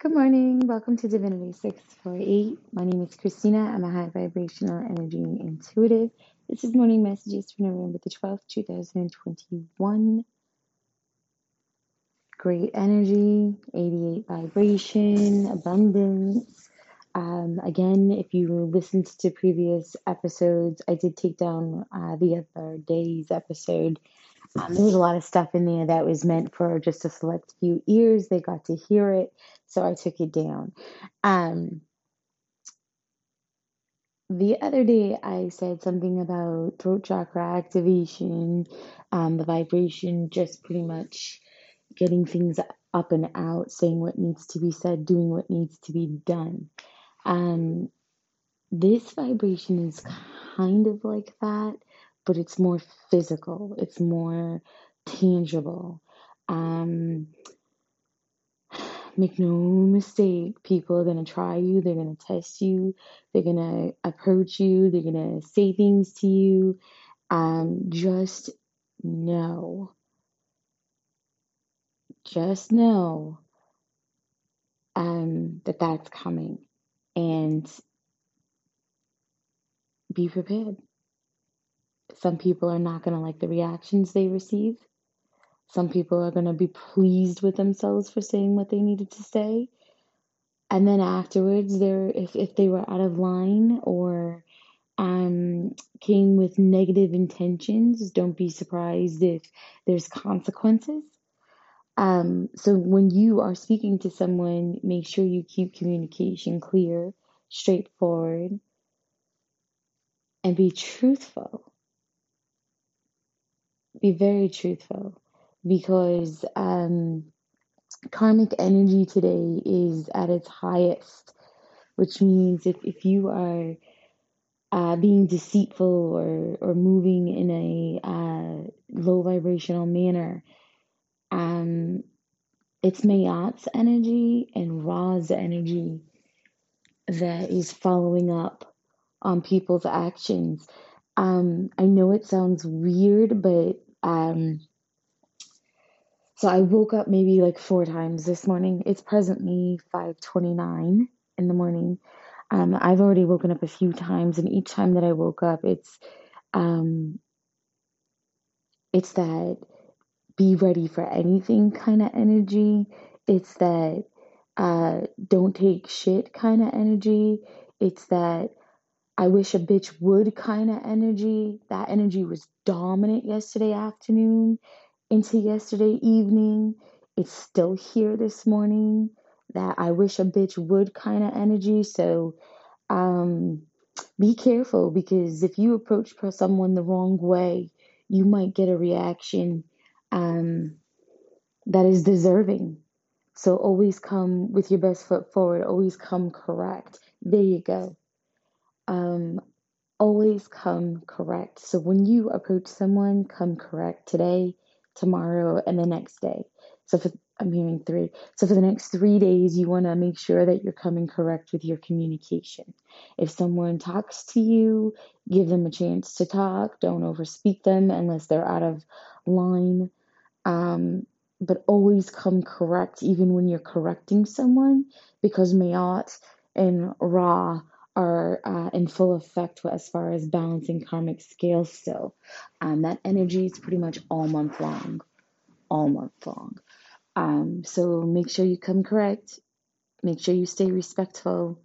Good morning. Welcome to Divinity 648. My name is Christina. I'm a high vibrational energy intuitive. This is morning messages for November the 12th, 2021. Great energy, 88 vibration, abundance. Um, again, if you listened to previous episodes, I did take down uh, the other day's episode um, there was a lot of stuff in there that was meant for just a select few ears. They got to hear it, so I took it down. Um, the other day, I said something about throat chakra activation, um, the vibration, just pretty much getting things up and out, saying what needs to be said, doing what needs to be done. Um, this vibration is kind of like that but it's more physical, it's more tangible. Um, make no mistake, people are going to try you, they're going to test you, they're going to approach you, they're going to say things to you. Um, just know, just know um, that that's coming and be prepared. Some people are not going to like the reactions they receive. Some people are going to be pleased with themselves for saying what they needed to say. And then afterwards, they're, if, if they were out of line or um, came with negative intentions, don't be surprised if there's consequences. Um, so when you are speaking to someone, make sure you keep communication clear, straightforward, and be truthful be very truthful because um, karmic energy today is at its highest, which means if, if you are uh, being deceitful or, or moving in a uh, low vibrational manner, um, it's Mayat's energy and Ra's energy that is following up on people's actions. Um, I know it sounds weird, but um, so I woke up maybe like four times this morning. It's presently 5:29 in the morning. Um, I've already woken up a few times, and each time that I woke up, it's um, it's that be ready for anything kind of energy. It's that uh, don't take shit kind of energy. It's that I wish a bitch would kind of energy. That energy was dominant yesterday afternoon into yesterday evening. It's still here this morning. That I wish a bitch would kind of energy. So um, be careful because if you approach someone the wrong way, you might get a reaction um, that is deserving. So always come with your best foot forward, always come correct. There you go um, always come correct. So when you approach someone, come correct today, tomorrow, and the next day. So for I'm hearing three. So for the next three days, you want to make sure that you're coming correct with your communication. If someone talks to you, give them a chance to talk. Don't overspeak them unless they're out of line. Um, but always come correct, even when you're correcting someone, because Mayat and Ra are uh, in full effect as far as balancing karmic scales still. Um, that energy is pretty much all month long, all month long. Um, so make sure you come correct, make sure you stay respectful,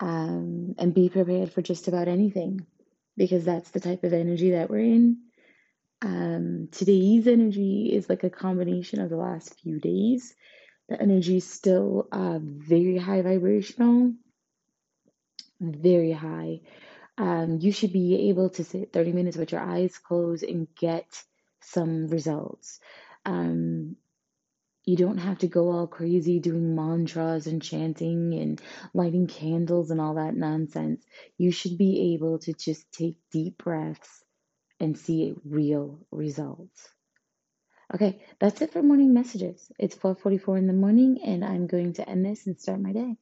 um, and be prepared for just about anything because that's the type of energy that we're in. Um, today's energy is like a combination of the last few days. The energy is still uh, very high vibrational very high. Um, you should be able to sit 30 minutes with your eyes closed and get some results. Um, you don't have to go all crazy doing mantras and chanting and lighting candles and all that nonsense. You should be able to just take deep breaths and see real results. Okay, that's it for morning messages. It's 4:44 in the morning and I'm going to end this and start my day.